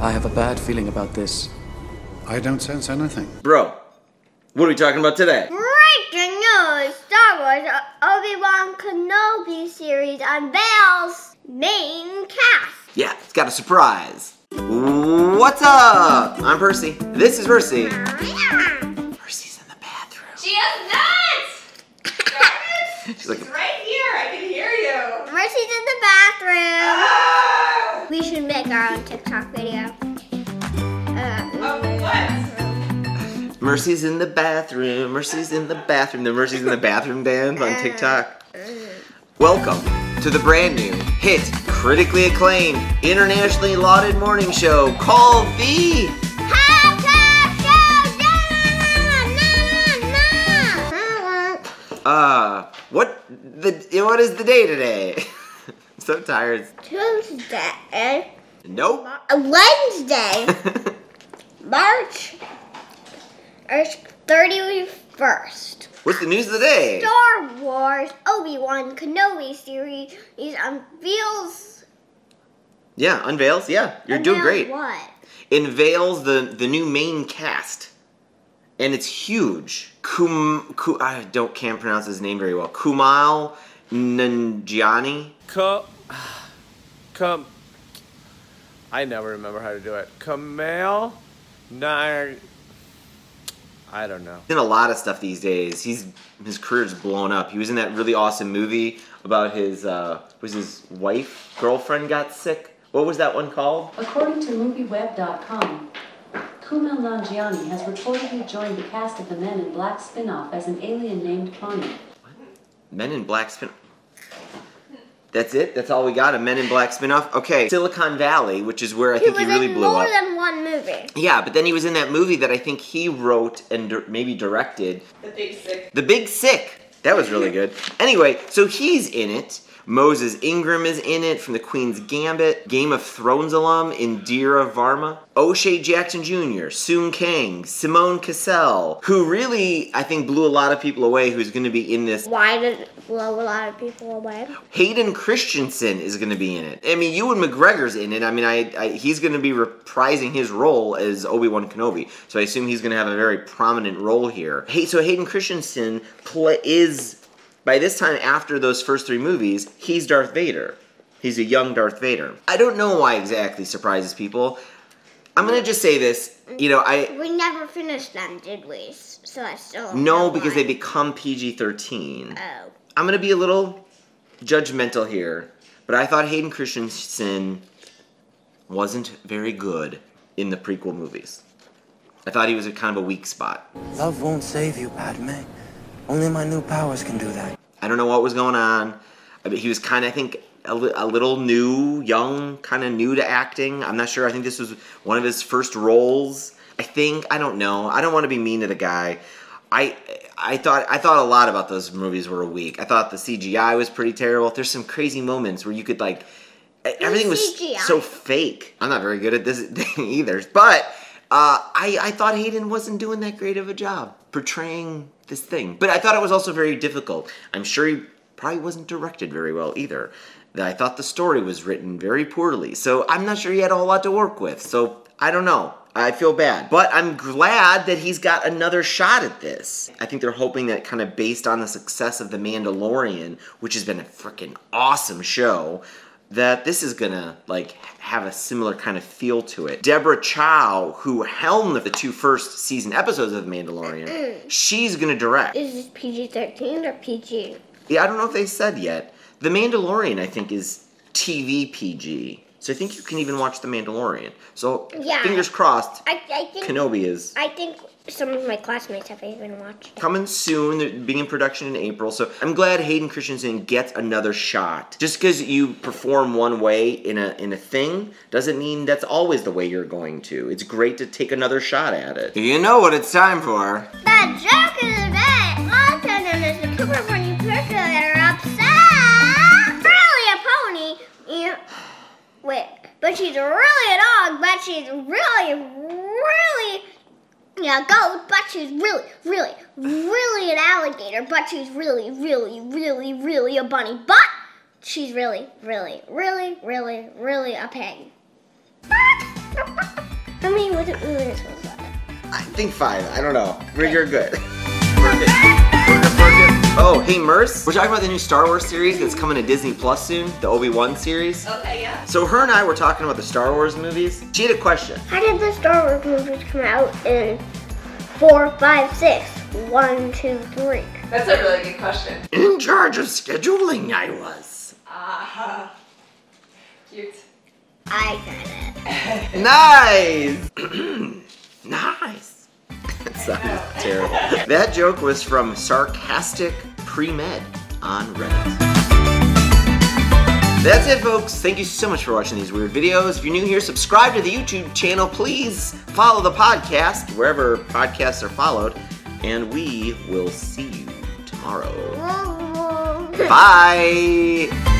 I have a bad feeling about this. I don't sense anything. Bro, what are we talking about today? Breaking news! Star Wars Obi-Wan Kenobi series unveils main cast. Yeah, it's got a surprise. What's up? I'm Percy. This is Percy. Percy's in the bathroom. She is nuts! She's like, right here. I can hear you. Percy's in the bathroom. Ah! We should make our own TikTok video. Uh, Oh, what? Mercy's in the bathroom. Mercy's in the bathroom. The Mercy's in the bathroom dance on TikTok. Welcome to the brand new hit, critically acclaimed, internationally lauded morning show called the Half Caf show! Uh what the what is the day today? I'm so tired. Tuesday. Nope. Uh, Wednesday, March 31st. What's the news of the day? Star Wars Obi-Wan Kenobi series unveils. Yeah, unveils. Yeah, you're doing great. What? Unveils the the new main cast, and it's huge. Kum, Ku, I don't can't pronounce his name very well. Kumail Nanjiani. Co- come. I never remember how to do it. Kamal, Nair. I don't know. He's in a lot of stuff these days. He's his career's blown up. He was in that really awesome movie about his uh, was his wife girlfriend got sick. What was that one called? According to MovieWeb.com, Kumail Nanjiani has reportedly joined the cast of the Men in Black spin-off as an alien named Pony. Men in Black spin. That's it. That's all we got. A Men in Black spinoff. Okay, Silicon Valley, which is where I He think he really in blew more up. than one movie. Yeah, but then he was in that movie that I think he wrote and dir- maybe directed, The big sick. The Big Sick. That was really good. Anyway, so he's in it. Moses Ingram is in it from the Queen's Gambit. Game of Thrones alum Indira Varma. O'Shea Jackson Jr., Sung Kang, Simone Kessell, who really, I think, blew a lot of people away who's going to be in this Why did it blow a lot of people away? Hayden Christensen is going to be in it. I mean, Ewan McGregor's in it. I mean, I, I he's going to be reprising his role as Obi Wan Kenobi. So I assume he's going to have a very prominent role here. Hey, so Hayden Christensen play, is by this time after those first three movies, he's Darth Vader. He's a young Darth Vader. I don't know why exactly surprises people. I'm going to just say this. You know, I We never finished them, did we? So I still no know because why. they become PG-13. Oh. I'm gonna be a little judgmental here, but I thought Hayden Christensen wasn't very good in the prequel movies. I thought he was a kind of a weak spot. Love won't save you, Padme. Only my new powers can do that. I don't know what was going on. I mean, he was kind of, I think, a, li- a little new, young, kind of new to acting. I'm not sure. I think this was one of his first roles. I think. I don't know. I don't want to be mean to the guy. I I thought I thought a lot about those movies were weak. I thought the CGI was pretty terrible. There's some crazy moments where you could like everything was so fake. I'm not very good at this thing either, but uh, I I thought Hayden wasn't doing that great of a job portraying this thing. But I thought it was also very difficult. I'm sure he probably wasn't directed very well either. I thought the story was written very poorly. So I'm not sure he had a whole lot to work with. So I don't know. I feel bad. But I'm glad that he's got another shot at this. I think they're hoping that kind of based on the success of The Mandalorian, which has been a freaking awesome show, that this is gonna like have a similar kind of feel to it. Deborah Chow, who helmed the two first season episodes of The Mandalorian, she's gonna direct. Is this PG 13 or PG? Yeah, I don't know if they said yet. The Mandalorian, I think, is TV PG. So I think you can even watch The Mandalorian. So Yeah. fingers crossed, I, I think Kenobi is I think some of my classmates have even watched. it. coming soon. They're beginning production in April. So I'm glad Hayden Christensen gets another shot. Just because you perform one way in a in a thing doesn't mean that's always the way you're going to. It's great to take another shot at it. You know what it's time for. The joke of the day. All ten of us, the Cooper Pony Picker that are upset. Really a pony. You, wait, but she's really a dog, but she's really, really yeah, goat, but she's really, really, really an alligator, but she's really, really, really, really a bunny, but she's really, really, really, really, really a pig. How many was it minutes was that? I think five. I don't know. You're, you're good. Oh, hey Merce. We're talking about the new Star Wars series that's coming to Disney Plus soon, the Obi-Wan series. Okay, yeah. So her and I were talking about the Star Wars movies. She had a question. How did the Star Wars movies come out in four, five, six? One, two, three. That's a really good question. In charge of scheduling, I was. Ah. Cute. I got it. Nice! nice. that sounds terrible. That joke was from Sarcastic Pre-Med on Reddit. That's it, folks. Thank you so much for watching these weird videos. If you're new here, subscribe to the YouTube channel. Please follow the podcast wherever podcasts are followed. And we will see you tomorrow. Bye!